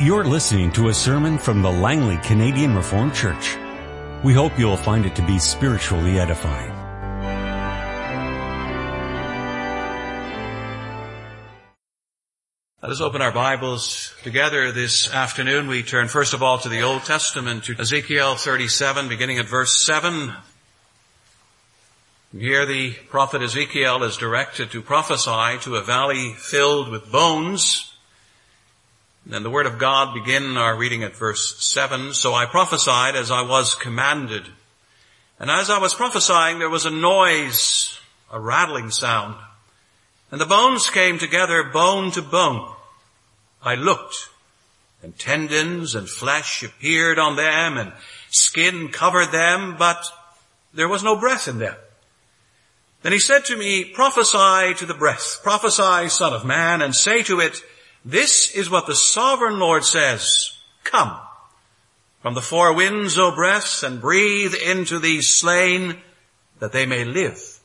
You're listening to a sermon from the Langley Canadian Reformed Church. We hope you'll find it to be spiritually edifying. Let us open our Bibles together this afternoon. We turn first of all to the Old Testament, to Ezekiel 37, beginning at verse 7. Here the prophet Ezekiel is directed to prophesy to a valley filled with bones. Then the word of God begin our reading at verse 7. So I prophesied as I was commanded. And as I was prophesying, there was a noise, a rattling sound. And the bones came together bone to bone. I looked and tendons and flesh appeared on them and skin covered them, but there was no breath in them. Then he said to me, prophesy to the breath, prophesy son of man and say to it, this is what the sovereign Lord says, come from the four winds, O breath, and breathe into these slain that they may live.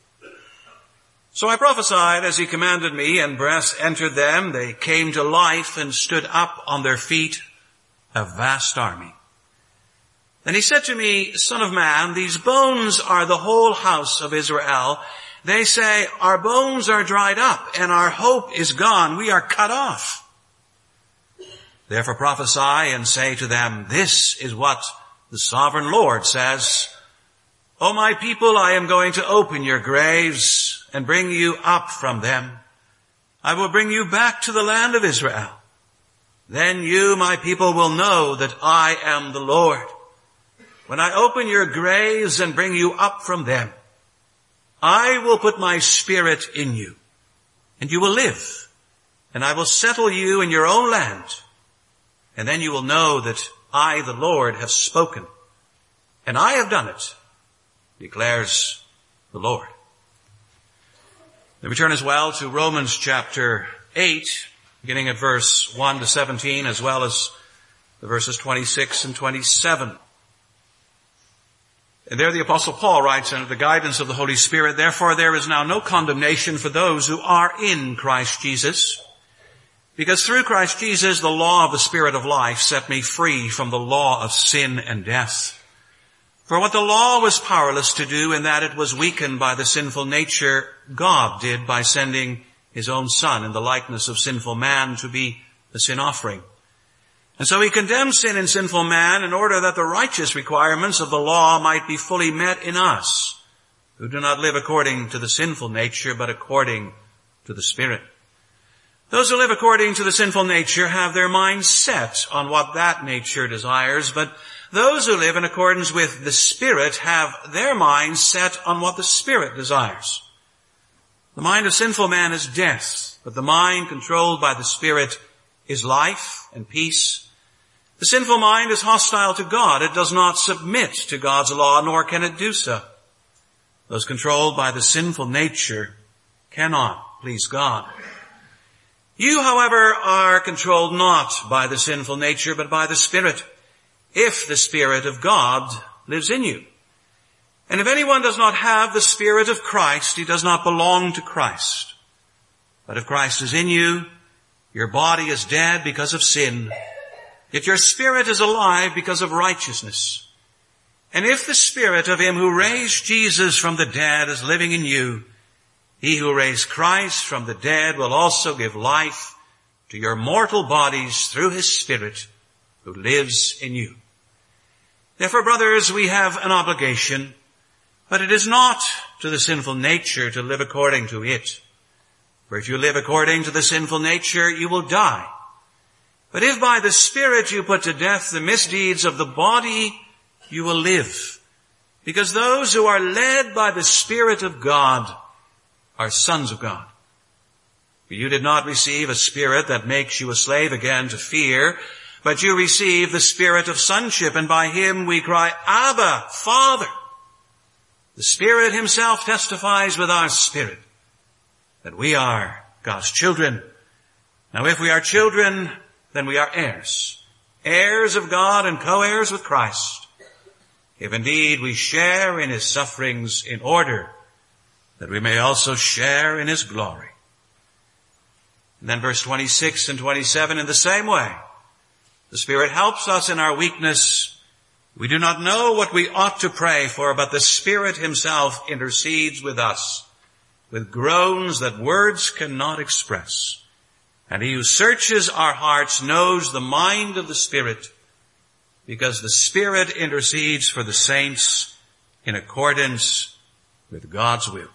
So I prophesied as he commanded me, and breath entered them. They came to life and stood up on their feet, a vast army. Then he said to me, Son of man, these bones are the whole house of Israel. They say, our bones are dried up and our hope is gone. We are cut off. Therefore prophesy and say to them, this is what the sovereign Lord says. O my people, I am going to open your graves and bring you up from them. I will bring you back to the land of Israel. Then you, my people, will know that I am the Lord. When I open your graves and bring you up from them, I will put my spirit in you and you will live and I will settle you in your own land. And then you will know that I, the Lord, have spoken and I have done it, declares the Lord. Then we turn as well to Romans chapter 8, beginning at verse 1 to 17, as well as the verses 26 and 27. And there the apostle Paul writes under the guidance of the Holy Spirit, therefore there is now no condemnation for those who are in Christ Jesus. Because through Christ Jesus, the law of the Spirit of life set me free from the law of sin and death. For what the law was powerless to do in that it was weakened by the sinful nature, God did by sending his own son in the likeness of sinful man to be the sin offering. And so he condemned sin in sinful man in order that the righteous requirements of the law might be fully met in us, who do not live according to the sinful nature, but according to the Spirit. Those who live according to the sinful nature have their minds set on what that nature desires, but those who live in accordance with the Spirit have their minds set on what the Spirit desires. The mind of sinful man is death, but the mind controlled by the Spirit is life and peace. The sinful mind is hostile to God. It does not submit to God's law, nor can it do so. Those controlled by the sinful nature cannot please God. You, however, are controlled not by the sinful nature, but by the Spirit if the Spirit of God lives in you. And if anyone does not have the Spirit of Christ, he does not belong to Christ. But if Christ is in you, your body is dead because of sin, yet your spirit is alive because of righteousness. And if the Spirit of Him who raised Jesus from the dead is living in you, He who raised Christ from the dead will also give life to your mortal bodies through His Spirit who lives in you. Therefore, brothers, we have an obligation, but it is not to the sinful nature to live according to it. For if you live according to the sinful nature, you will die. But if by the Spirit you put to death the misdeeds of the body, you will live. Because those who are led by the Spirit of God are sons of God. You did not receive a spirit that makes you a slave again to fear, but you receive the spirit of sonship and by him we cry, Abba, Father. The Spirit himself testifies with our spirit that we are God's children. Now if we are children, then we are heirs. Heirs of God and co-heirs with Christ. If indeed we share in his sufferings in order that we may also share in his glory. And then verse 26 and 27 in the same way. The Spirit helps us in our weakness. We do not know what we ought to pray for, but the Spirit Himself intercedes with us with groans that words cannot express. And He who searches our hearts knows the mind of the Spirit because the Spirit intercedes for the saints in accordance with God's will.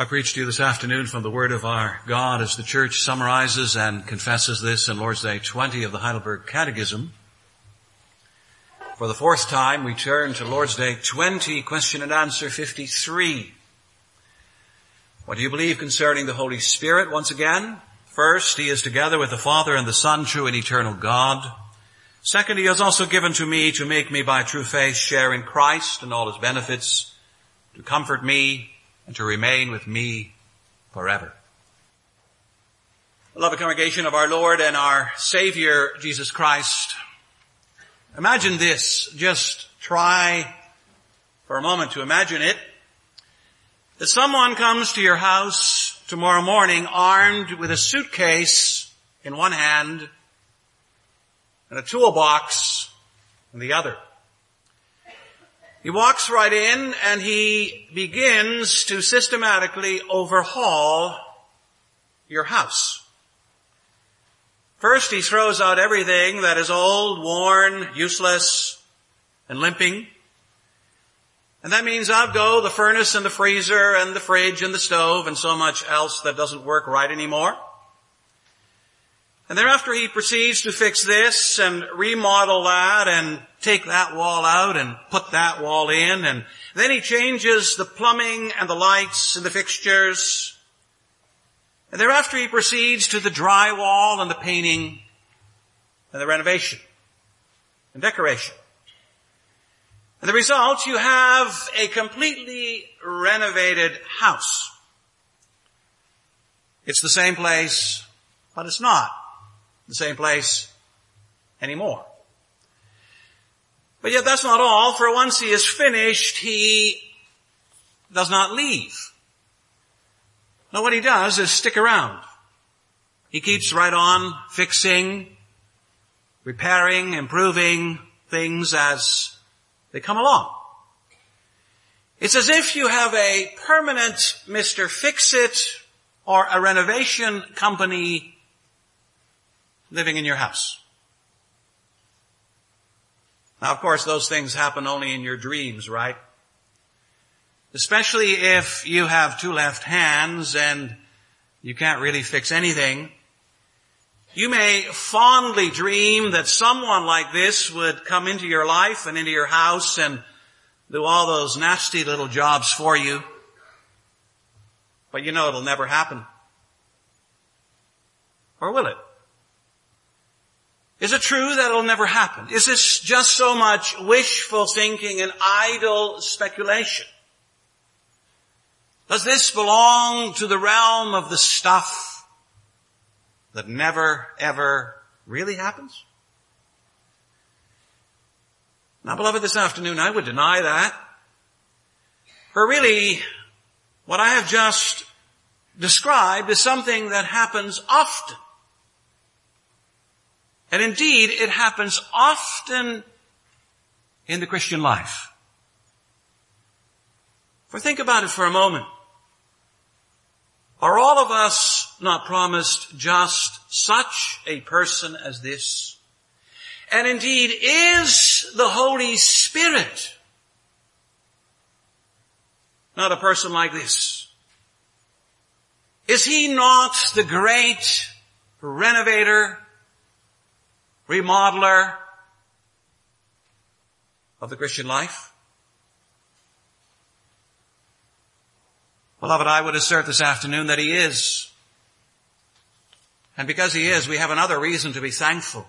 I preach to you this afternoon from the Word of our God as the Church summarizes and confesses this in Lord's Day 20 of the Heidelberg Catechism. For the fourth time, we turn to Lord's Day 20, question and answer 53. What do you believe concerning the Holy Spirit? Once again, first, He is together with the Father and the Son, true and eternal God. Second, He has also given to me to make me by true faith share in Christ and all His benefits, to comfort me and to remain with me forever. Beloved congregation of our Lord and our Savior, Jesus Christ, imagine this. Just try for a moment to imagine it. That someone comes to your house tomorrow morning armed with a suitcase in one hand and a toolbox in the other. He walks right in and he begins to systematically overhaul your house. First, he throws out everything that is old, worn, useless, and limping. And that means out go the furnace and the freezer and the fridge and the stove and so much else that doesn't work right anymore. And thereafter he proceeds to fix this and remodel that and take that wall out and put that wall in and then he changes the plumbing and the lights and the fixtures. And thereafter he proceeds to the drywall and the painting and the renovation and decoration. And the result, you have a completely renovated house. It's the same place, but it's not the same place anymore. But yet that's not all, for once he is finished, he does not leave. No, what he does is stick around. He keeps right on fixing, repairing, improving things as they come along. It's as if you have a permanent Mr. Fix-It or a renovation company living in your house. Now, of course, those things happen only in your dreams, right? Especially if you have two left hands and you can't really fix anything. You may fondly dream that someone like this would come into your life and into your house and do all those nasty little jobs for you. But you know it'll never happen. Or will it? Is it true that it'll never happen? Is this just so much wishful thinking and idle speculation? Does this belong to the realm of the stuff that never ever really happens? Now beloved, this afternoon I would deny that. For really, what I have just described is something that happens often. And indeed, it happens often in the Christian life. For think about it for a moment. Are all of us not promised just such a person as this? And indeed, is the Holy Spirit not a person like this? Is he not the great renovator, remodeler of the Christian life? Beloved, I would assert this afternoon that he is. And because he is, we have another reason to be thankful.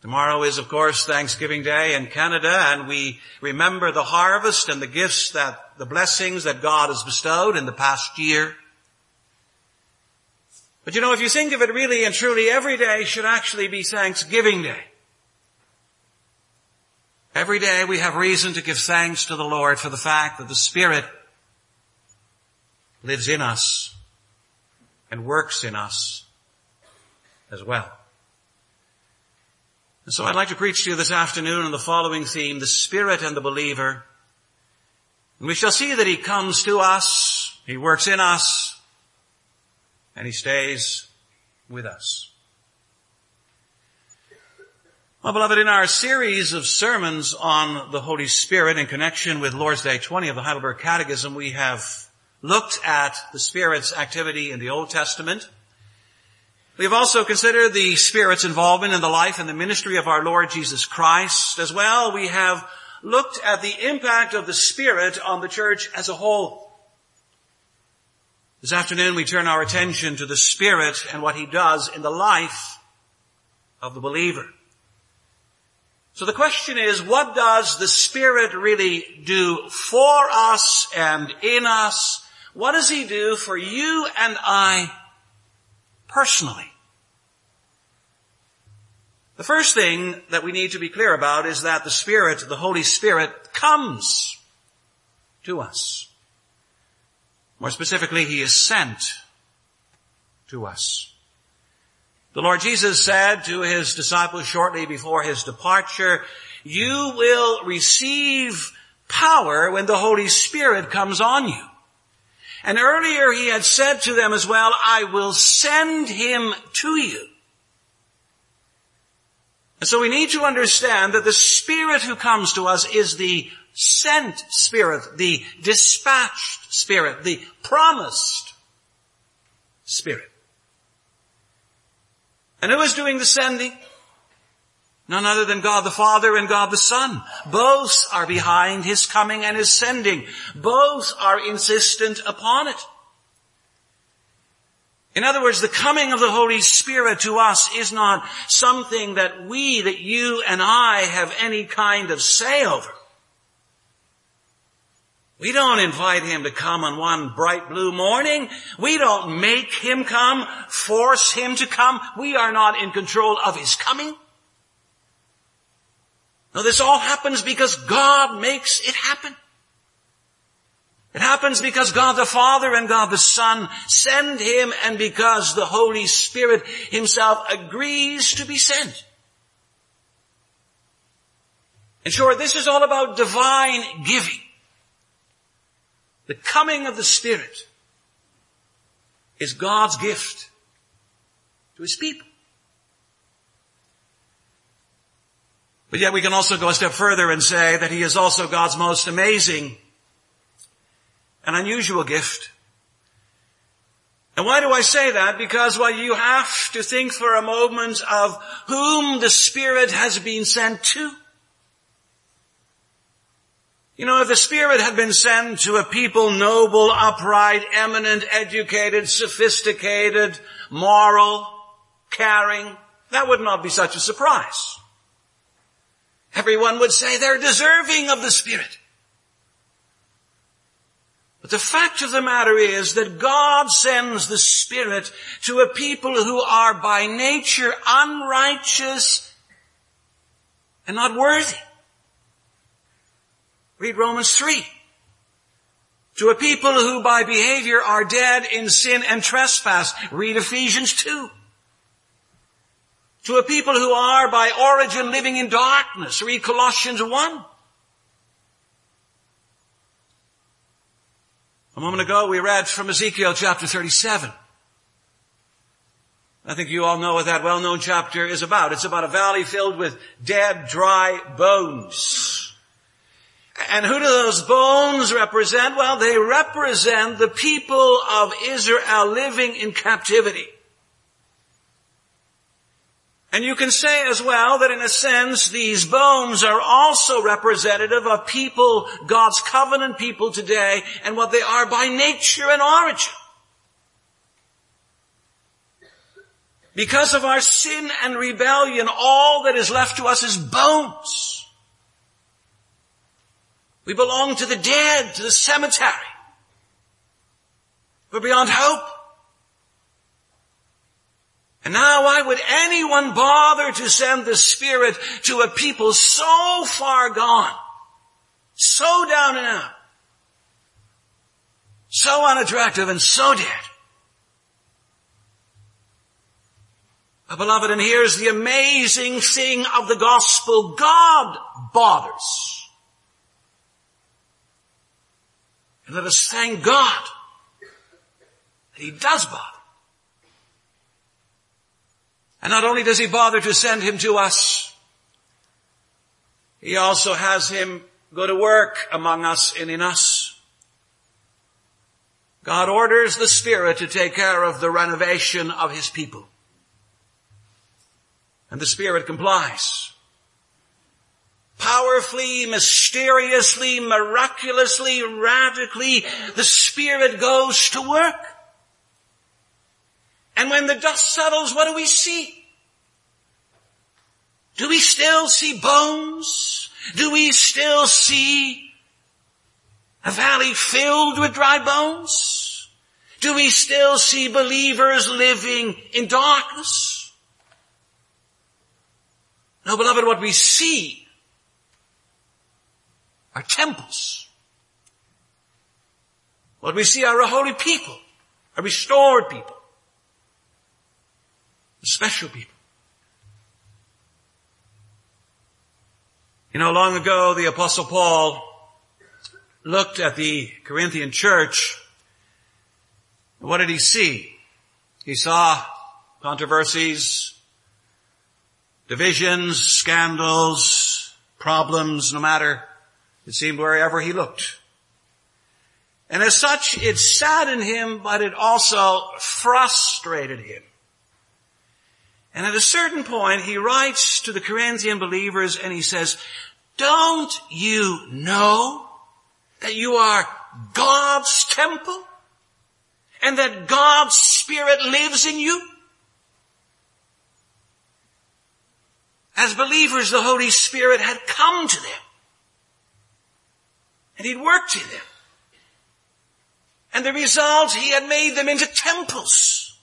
Tomorrow is, of course, Thanksgiving Day in Canada, and we remember the harvest and the gifts that, the blessings that God has bestowed in the past year. But you know, if you think of it really and truly, every day should actually be Thanksgiving Day. Every day we have reason to give thanks to the Lord for the fact that the Spirit lives in us and works in us as well. And so I'd like to preach to you this afternoon on the following theme, the Spirit and the believer. And we shall see that He comes to us, He works in us, and He stays with us. Well, beloved, in our series of sermons on the Holy Spirit in connection with Lord's Day 20 of the Heidelberg Catechism, we have looked at the Spirit's activity in the Old Testament. We have also considered the Spirit's involvement in the life and the ministry of our Lord Jesus Christ. As well, we have looked at the impact of the Spirit on the church as a whole. This afternoon we turn our attention to the Spirit and what He does in the life of the believer. So the question is, what does the Spirit really do for us and in us? What does He do for you and I personally? The first thing that we need to be clear about is that the Spirit, the Holy Spirit, comes to us. More specifically, He is sent to us. The Lord Jesus said to his disciples shortly before his departure, you will receive power when the Holy Spirit comes on you. And earlier he had said to them as well, I will send him to you. And so we need to understand that the Spirit who comes to us is the sent Spirit, the dispatched Spirit, the promised Spirit. And who is doing the sending? None other than God the Father and God the Son. Both are behind His coming and His sending. Both are insistent upon it. In other words, the coming of the Holy Spirit to us is not something that we, that you and I have any kind of say over. We don't invite him to come on one bright blue morning. We don't make him come, force him to come. We are not in control of his coming. No, this all happens because God makes it happen. It happens because God the Father and God the Son send him and because the Holy Spirit himself agrees to be sent. In short, this is all about divine giving. The coming of the Spirit is God's gift to His people. But yet we can also go a step further and say that He is also God's most amazing and unusual gift. And why do I say that? Because well, you have to think for a moment of whom the Spirit has been sent to. You know, if the Spirit had been sent to a people noble, upright, eminent, educated, sophisticated, moral, caring, that would not be such a surprise. Everyone would say they're deserving of the Spirit. But the fact of the matter is that God sends the Spirit to a people who are by nature unrighteous and not worthy. Read Romans 3. To a people who by behavior are dead in sin and trespass. Read Ephesians 2. To a people who are by origin living in darkness. Read Colossians 1. A moment ago we read from Ezekiel chapter 37. I think you all know what that well-known chapter is about. It's about a valley filled with dead, dry bones. And who do those bones represent? Well, they represent the people of Israel living in captivity. And you can say as well that in a sense these bones are also representative of people, God's covenant people today and what they are by nature and origin. Because of our sin and rebellion, all that is left to us is bones. We belong to the dead, to the cemetery. We're beyond hope. And now why would anyone bother to send the Spirit to a people so far gone, so down and out, so unattractive and so dead? My beloved, and here's the amazing thing of the gospel. God bothers. And let us thank God that He does bother. And not only does He bother to send Him to us, He also has Him go to work among us and in us. God orders the Spirit to take care of the renovation of His people. And the Spirit complies. Powerfully, mysteriously, miraculously, radically, the Spirit goes to work. And when the dust settles, what do we see? Do we still see bones? Do we still see a valley filled with dry bones? Do we still see believers living in darkness? No, beloved, what we see are temples. What we see are a holy people, a restored people, a special people. You know, long ago the apostle Paul looked at the Corinthian church. What did he see? He saw controversies, divisions, scandals, problems, no matter, it seemed wherever he looked. And as such, it saddened him, but it also frustrated him. And at a certain point, he writes to the Corinthian believers and he says, don't you know that you are God's temple? And that God's Spirit lives in you? As believers, the Holy Spirit had come to them. And He'd worked in them. And the result, He had made them into temples.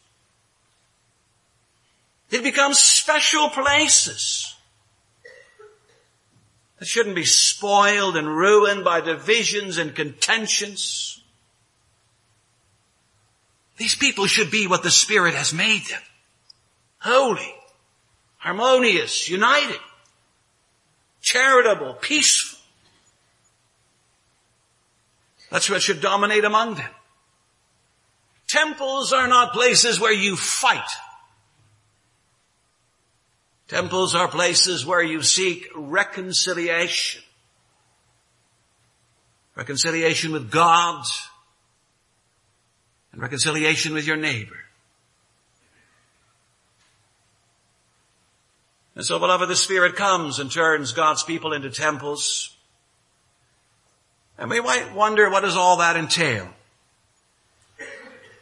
It becomes special places that shouldn't be spoiled and ruined by divisions and contentions. These people should be what the Spirit has made them. Holy, harmonious, united, charitable, peaceful. That's what should dominate among them. Temples are not places where you fight. Temples are places where you seek reconciliation. Reconciliation with God and reconciliation with your neighbor. And so beloved, the Spirit comes and turns God's people into temples. And we might wonder what does all that entail?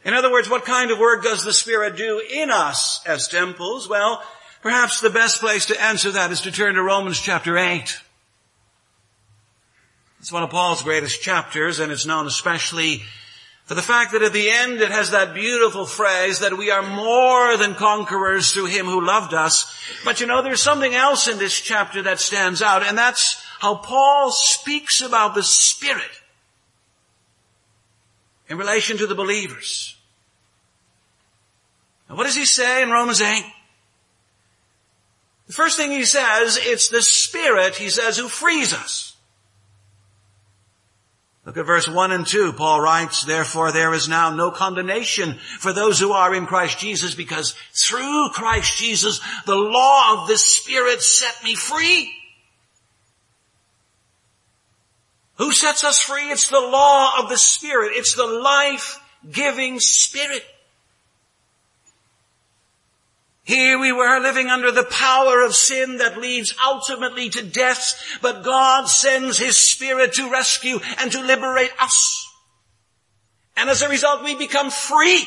In other words, what kind of work does the Spirit do in us as temples? Well, Perhaps the best place to answer that is to turn to Romans chapter 8. It's one of Paul's greatest chapters and it's known especially for the fact that at the end it has that beautiful phrase that we are more than conquerors through him who loved us. But you know, there's something else in this chapter that stands out and that's how Paul speaks about the Spirit in relation to the believers. Now what does he say in Romans 8? The first thing he says, it's the Spirit, he says, who frees us. Look at verse 1 and 2. Paul writes, Therefore there is now no condemnation for those who are in Christ Jesus because through Christ Jesus the law of the Spirit set me free. Who sets us free? It's the law of the Spirit. It's the life-giving Spirit. Here we were living under the power of sin that leads ultimately to death, but God sends His Spirit to rescue and to liberate us. And as a result we become free.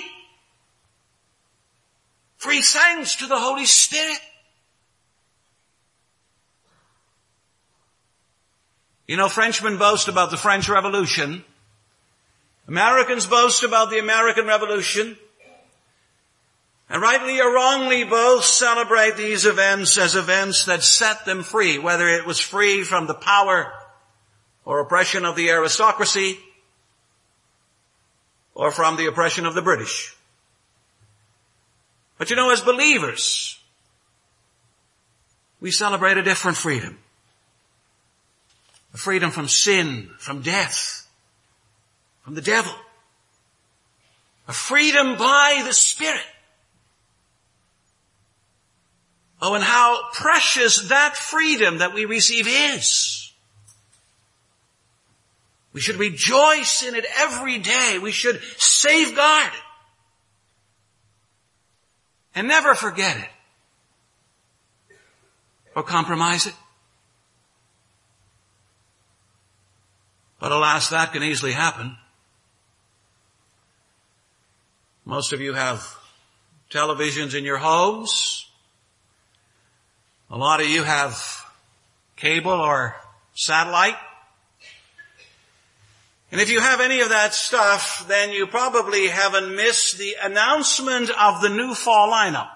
Free thanks to the Holy Spirit. You know, Frenchmen boast about the French Revolution. Americans boast about the American Revolution. And rightly or wrongly, both celebrate these events as events that set them free, whether it was free from the power or oppression of the aristocracy or from the oppression of the British. But you know, as believers, we celebrate a different freedom. A freedom from sin, from death, from the devil. A freedom by the Spirit. Oh, and how precious that freedom that we receive is. We should rejoice in it every day. We should safeguard it. And never forget it. Or compromise it. But alas, that can easily happen. Most of you have televisions in your homes. A lot of you have cable or satellite. And if you have any of that stuff, then you probably haven't missed the announcement of the new fall lineup.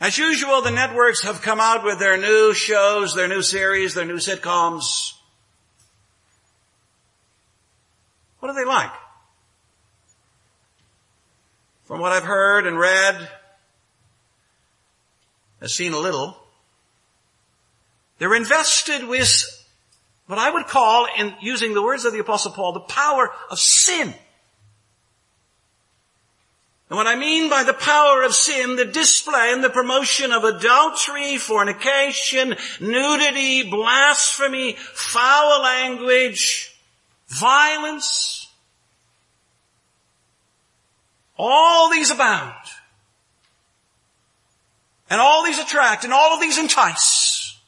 As usual, the networks have come out with their new shows, their new series, their new sitcoms. What are they like? From what I've heard and read, I've seen a little, they're invested with what I would call, in using the words of the apostle Paul, the power of sin. And what I mean by the power of sin, the display and the promotion of adultery, fornication, nudity, blasphemy, foul language, violence, all these abound. And all these attract and all of these entice.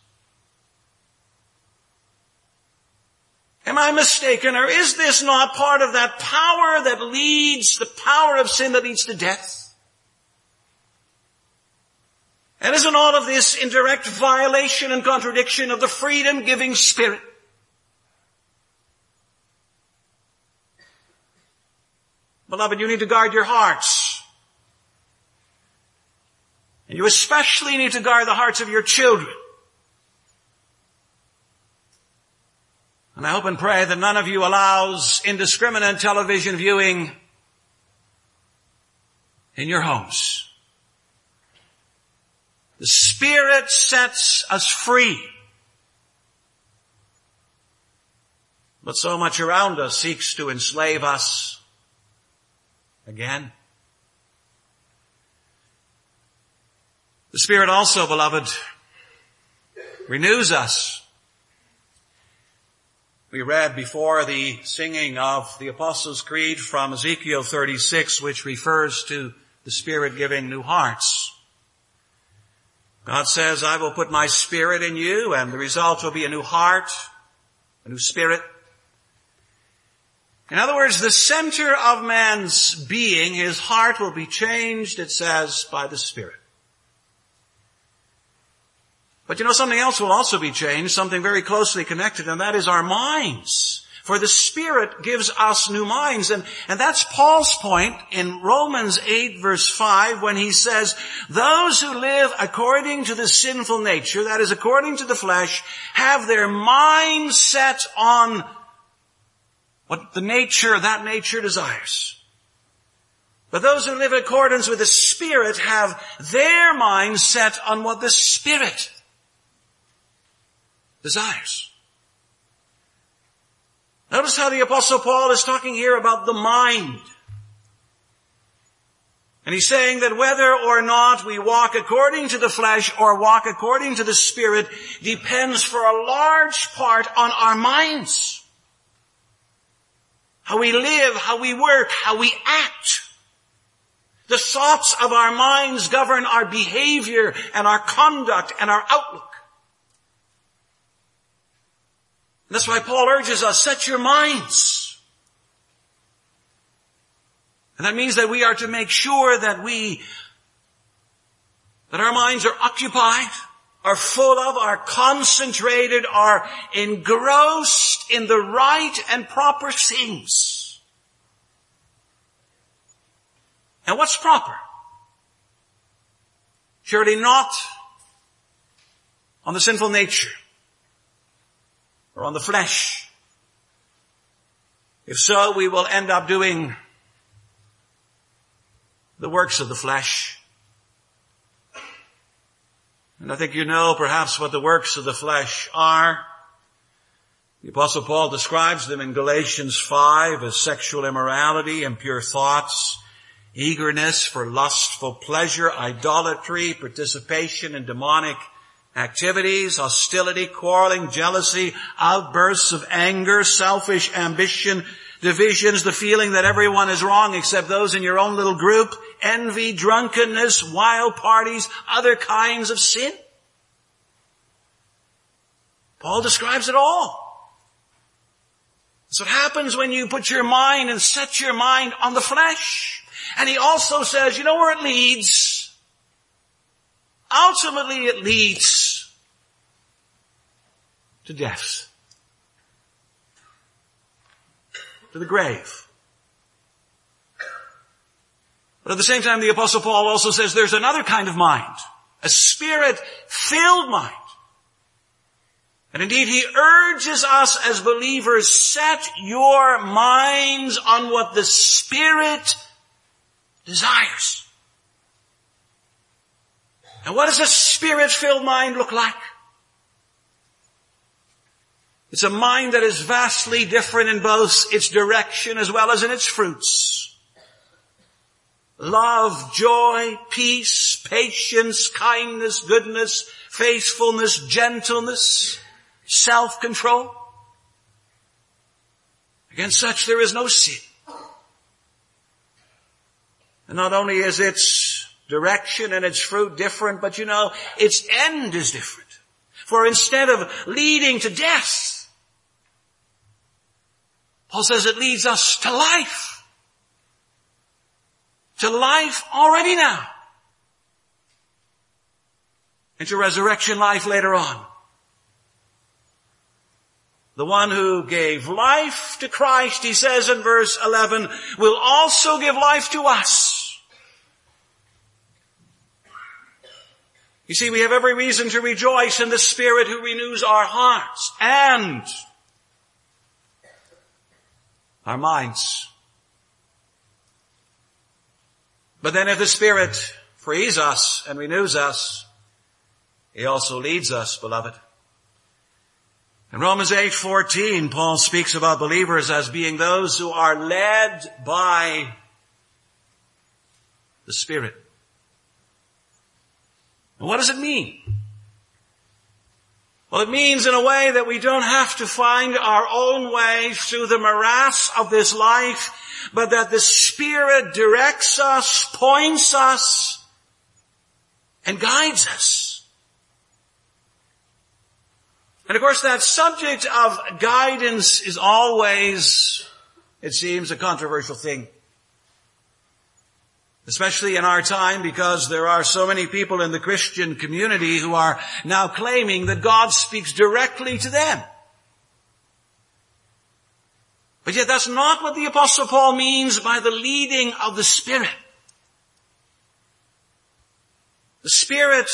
Am I mistaken or is this not part of that power that leads, the power of sin that leads to death? And isn't all of this in direct violation and contradiction of the freedom giving spirit? Beloved, you need to guard your hearts. And you especially need to guard the hearts of your children. And I hope and pray that none of you allows indiscriminate television viewing in your homes. The Spirit sets us free. But so much around us seeks to enslave us again. The Spirit also, beloved, renews us we read before the singing of the Apostles' Creed from Ezekiel 36, which refers to the Spirit giving new hearts. God says, I will put my Spirit in you and the result will be a new heart, a new spirit. In other words, the center of man's being, his heart will be changed, it says, by the Spirit. But you know, something else will also be changed, something very closely connected, and that is our minds. For the Spirit gives us new minds, and, and that's Paul's point in Romans 8 verse 5 when he says, those who live according to the sinful nature, that is according to the flesh, have their mind set on what the nature, that nature desires. But those who live in accordance with the Spirit have their mind set on what the Spirit desires. Notice how the apostle Paul is talking here about the mind. And he's saying that whether or not we walk according to the flesh or walk according to the spirit depends for a large part on our minds. How we live, how we work, how we act. The thoughts of our minds govern our behavior and our conduct and our outlook. That's why Paul urges us, set your minds. And that means that we are to make sure that we, that our minds are occupied, are full of, are concentrated, are engrossed in the right and proper things. And what's proper? Surely not on the sinful nature or on the flesh. If so, we will end up doing the works of the flesh. And I think you know perhaps what the works of the flesh are. The apostle Paul describes them in Galatians 5 as sexual immorality, impure thoughts, eagerness for lustful pleasure, idolatry, participation in demonic activities, hostility, quarreling, jealousy, outbursts of anger, selfish ambition, divisions, the feeling that everyone is wrong except those in your own little group, envy, drunkenness, wild parties, other kinds of sin. Paul describes it all. That's what happens when you put your mind and set your mind on the flesh. And he also says, you know where it leads? Ultimately it leads to death. To the grave. But at the same time, the apostle Paul also says there's another kind of mind. A spirit-filled mind. And indeed, he urges us as believers, set your minds on what the Spirit desires. And what does a spirit-filled mind look like? It's a mind that is vastly different in both its direction as well as in its fruits. Love, joy, peace, patience, kindness, goodness, faithfulness, gentleness, self-control. Against such there is no sin. And not only is its direction and its fruit different, but you know, its end is different. For instead of leading to death, Paul says it leads us to life. To life already now. And to resurrection life later on. The one who gave life to Christ, he says in verse 11, will also give life to us. You see, we have every reason to rejoice in the Spirit who renews our hearts and our minds. But then if the Spirit frees us and renews us, He also leads us, beloved. In Romans 8:14, Paul speaks about believers as being those who are led by the Spirit. And what does it mean? Well, it means in a way that we don't have to find our own way through the morass of this life, but that the Spirit directs us, points us, and guides us. And of course that subject of guidance is always, it seems, a controversial thing. Especially in our time because there are so many people in the Christian community who are now claiming that God speaks directly to them. But yet that's not what the apostle Paul means by the leading of the Spirit. The Spirit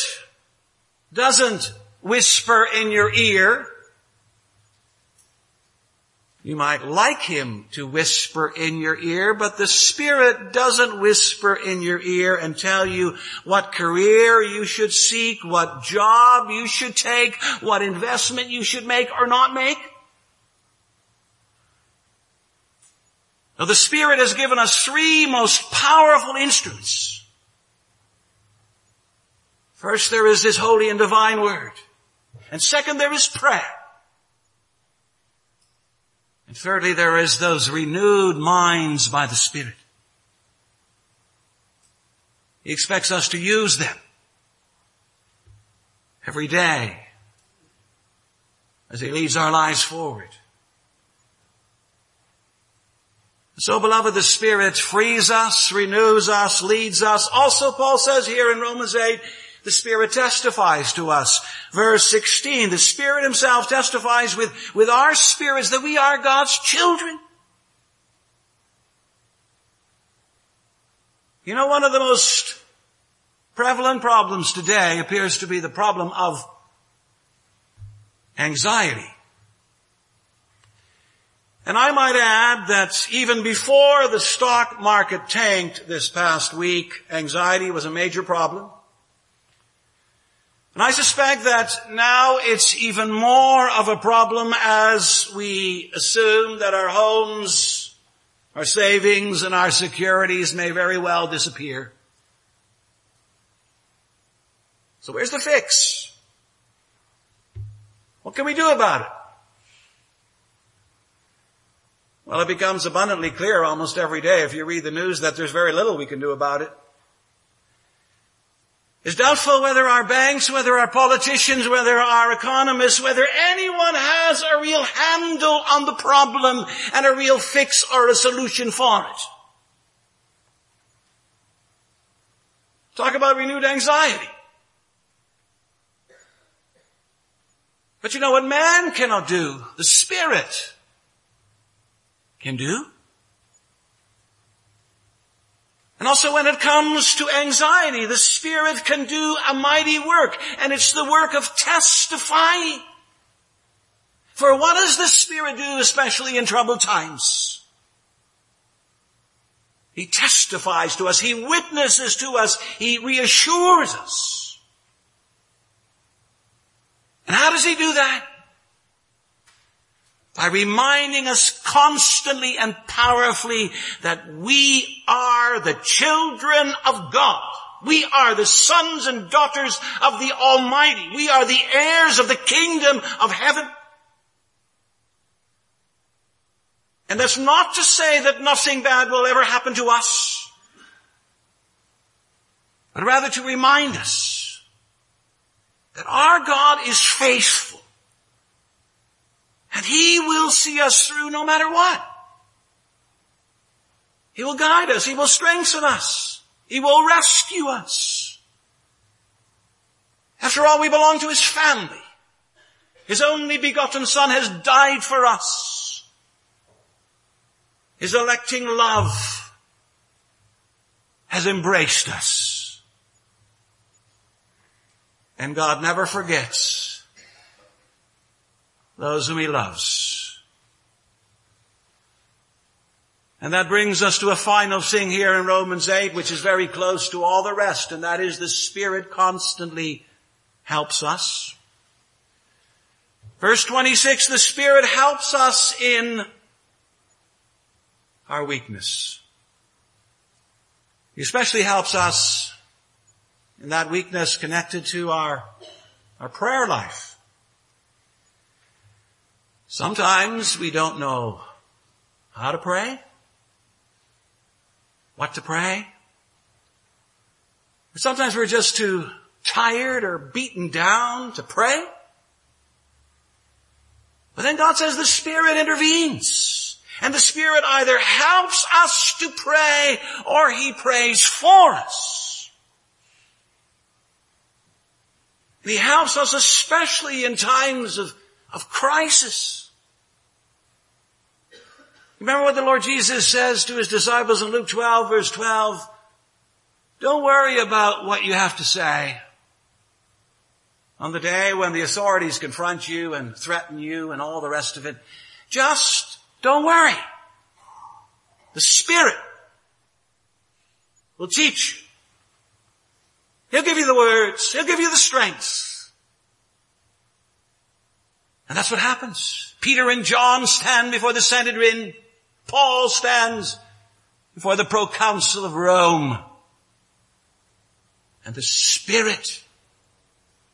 doesn't whisper in your ear. You might like him to whisper in your ear, but the Spirit doesn't whisper in your ear and tell you what career you should seek, what job you should take, what investment you should make or not make. Now the Spirit has given us three most powerful instruments. First there is His holy and divine word. And second, there is prayer. And thirdly, there is those renewed minds by the Spirit. He expects us to use them every day as He leads our lives forward. So beloved, the Spirit frees us, renews us, leads us. Also Paul says here in Romans 8, the Spirit testifies to us. Verse 16, the Spirit Himself testifies with, with our spirits that we are God's children. You know, one of the most prevalent problems today appears to be the problem of anxiety. And I might add that even before the stock market tanked this past week, anxiety was a major problem. And I suspect that now it's even more of a problem as we assume that our homes, our savings, and our securities may very well disappear. So where's the fix? What can we do about it? Well, it becomes abundantly clear almost every day if you read the news that there's very little we can do about it. It's doubtful whether our banks, whether our politicians, whether our economists, whether anyone has a real handle on the problem and a real fix or a solution for it. Talk about renewed anxiety. But you know what man cannot do, the Spirit can do. And also when it comes to anxiety, the Spirit can do a mighty work, and it's the work of testifying. For what does the Spirit do, especially in troubled times? He testifies to us, He witnesses to us, He reassures us. And how does He do that? By reminding us constantly and powerfully that we are the children of God. We are the sons and daughters of the Almighty. We are the heirs of the kingdom of heaven. And that's not to say that nothing bad will ever happen to us, but rather to remind us that our God is faithful and He will see us through no matter what. He will guide us. He will strengthen us. He will rescue us. After all, we belong to His family. His only begotten Son has died for us. His electing love has embraced us. And God never forgets those whom he loves. And that brings us to a final thing here in Romans 8, which is very close to all the rest, and that is the Spirit constantly helps us. Verse 26, the Spirit helps us in our weakness. He especially helps us in that weakness connected to our, our prayer life. Sometimes we don't know how to pray, what to pray. Sometimes we're just too tired or beaten down to pray. But then God says the Spirit intervenes. And the Spirit either helps us to pray or He prays for us. He helps us especially in times of, of crisis. Remember what the Lord Jesus says to his disciples in Luke 12 verse 12? Don't worry about what you have to say. On the day when the authorities confront you and threaten you and all the rest of it, just don't worry. The Spirit will teach you. He'll give you the words. He'll give you the strength. And that's what happens. Peter and John stand before the Sanhedrin Paul stands before the proconsul of Rome. And the Spirit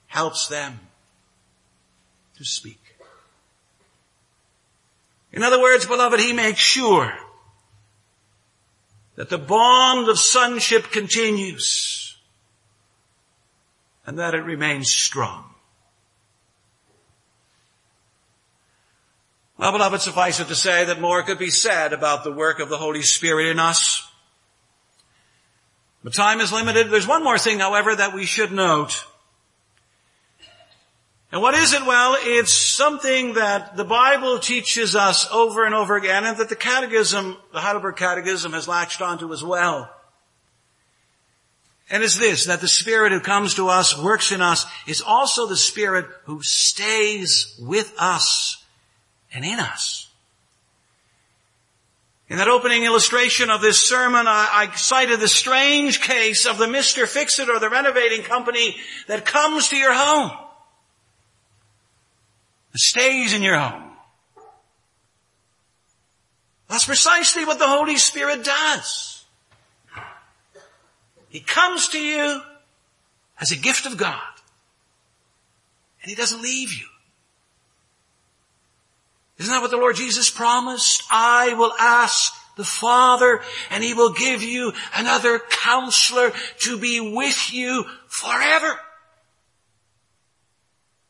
helps them to speak. In other words, beloved, he makes sure that the bond of sonship continues and that it remains strong. Well, beloved, suffice it to say that more could be said about the work of the Holy Spirit in us. But time is limited. There's one more thing, however, that we should note. And what is it? Well, it's something that the Bible teaches us over and over again and that the Catechism, the Heidelberg Catechism has latched onto as well. And it's this, that the Spirit who comes to us, works in us, is also the Spirit who stays with us and in us. In that opening illustration of this sermon, I, I, cited the strange case of the Mr. Fix-It or the renovating company that comes to your home. That stays in your home. That's precisely what the Holy Spirit does. He comes to you as a gift of God. And He doesn't leave you. Isn't that what the Lord Jesus promised? I will ask the Father and He will give you another counselor to be with you forever.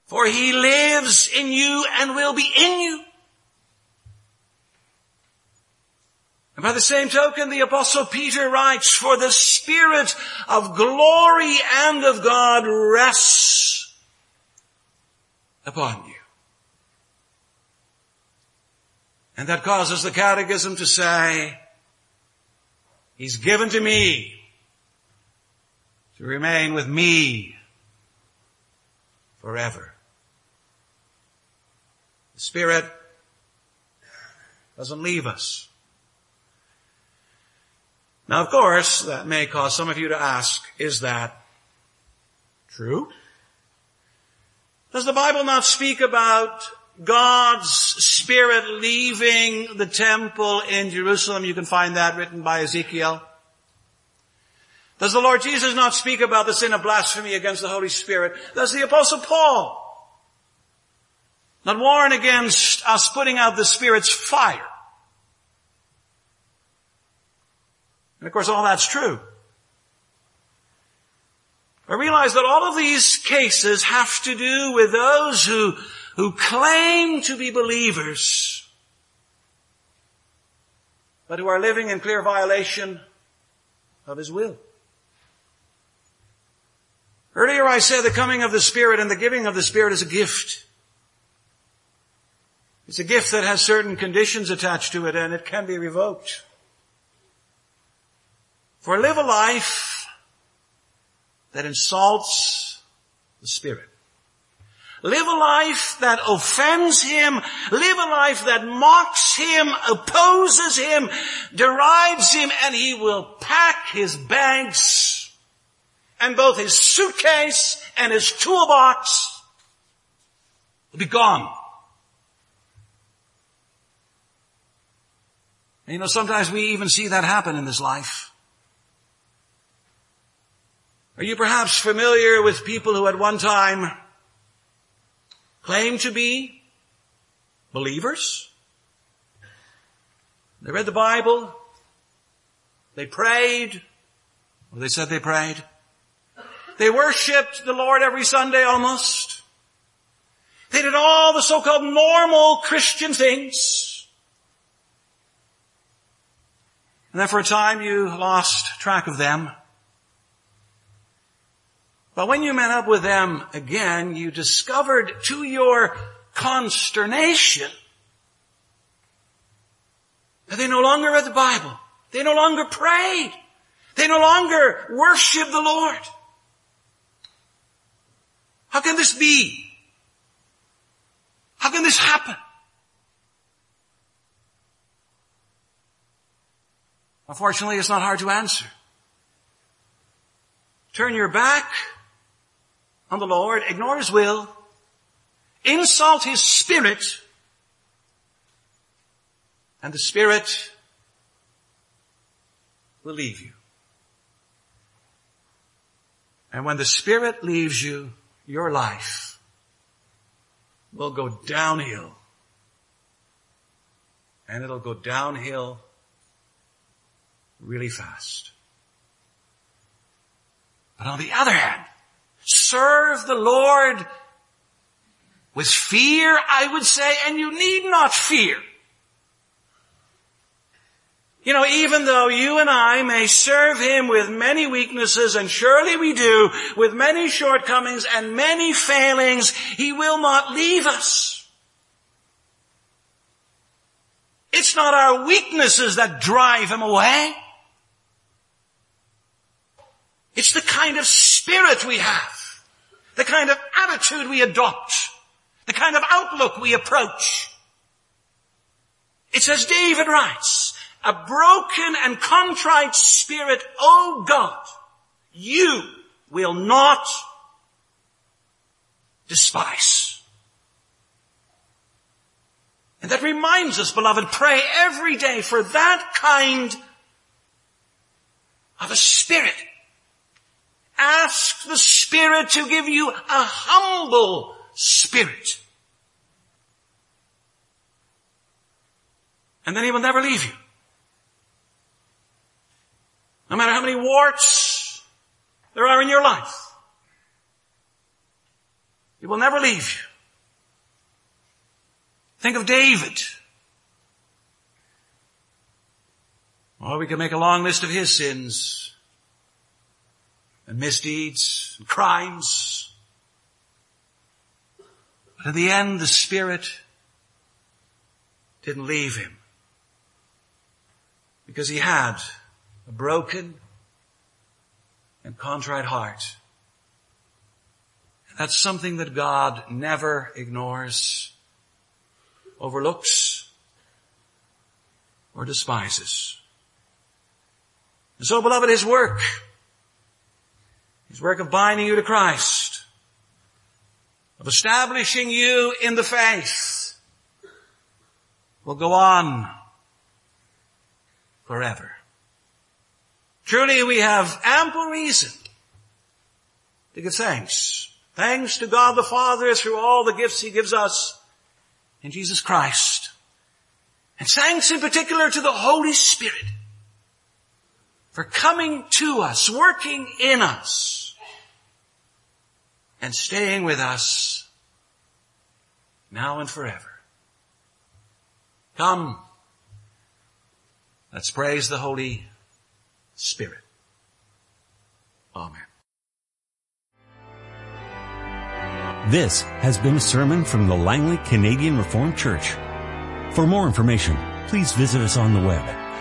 For He lives in you and will be in you. And by the same token, the apostle Peter writes, for the spirit of glory and of God rests upon you. And that causes the catechism to say, He's given to me to remain with me forever. The Spirit doesn't leave us. Now of course, that may cause some of you to ask, is that true? Does the Bible not speak about God's Spirit leaving the temple in Jerusalem? You can find that written by Ezekiel. Does the Lord Jesus not speak about the sin of blasphemy against the Holy Spirit? Does the Apostle Paul not warn against us putting out the Spirit's fire? And of course all that's true. I realize that all of these cases have to do with those who, who claim to be believers, but who are living in clear violation of His will. Earlier I said the coming of the Spirit and the giving of the Spirit is a gift. It's a gift that has certain conditions attached to it and it can be revoked. For live a life that insults the Spirit. Live a life that offends Him. Live a life that mocks Him, opposes Him, derides Him, and He will pack His bags and both His suitcase and His toolbox will be gone. And you know, sometimes we even see that happen in this life. Are you perhaps familiar with people who at one time claimed to be believers? They read the Bible. They prayed. Or they said they prayed. They worshiped the Lord every Sunday almost. They did all the so-called normal Christian things. And then for a time you lost track of them. But when you met up with them again, you discovered to your consternation that they no longer read the Bible. They no longer prayed. They no longer worshiped the Lord. How can this be? How can this happen? Unfortunately, it's not hard to answer. Turn your back on the Lord, ignore His will, insult His Spirit, and the Spirit will leave you. And when the Spirit leaves you, your life will go downhill. And it'll go downhill really fast. But on the other hand, serve the Lord with fear, I would say, and you need not fear. You know, even though you and I may serve Him with many weaknesses, and surely we do, with many shortcomings and many failings, He will not leave us. It's not our weaknesses that drive Him away. It's the kind of spirit we have, the kind of attitude we adopt, the kind of outlook we approach. It's as David writes, a broken and contrite spirit, O God, you will not despise. And that reminds us, beloved, pray every day for that kind of a spirit. Ask the Spirit to give you a humble spirit. And then He will never leave you. No matter how many warts there are in your life, He will never leave you. Think of David. Or we can make a long list of his sins and misdeeds and crimes. But in the end, the Spirit didn't leave him because he had a broken and contrite heart. That's something that God never ignores, overlooks, or despises. And so beloved, His work, His work of binding you to Christ, of establishing you in the faith, will go on forever. Truly we have ample reason to give thanks. Thanks to God the Father through all the gifts He gives us in Jesus Christ. And thanks in particular to the Holy Spirit for coming to us, working in us, and staying with us now and forever. Come, let's praise the Holy Spirit. Amen. This has been a sermon from the Langley Canadian Reformed Church. For more information, please visit us on the web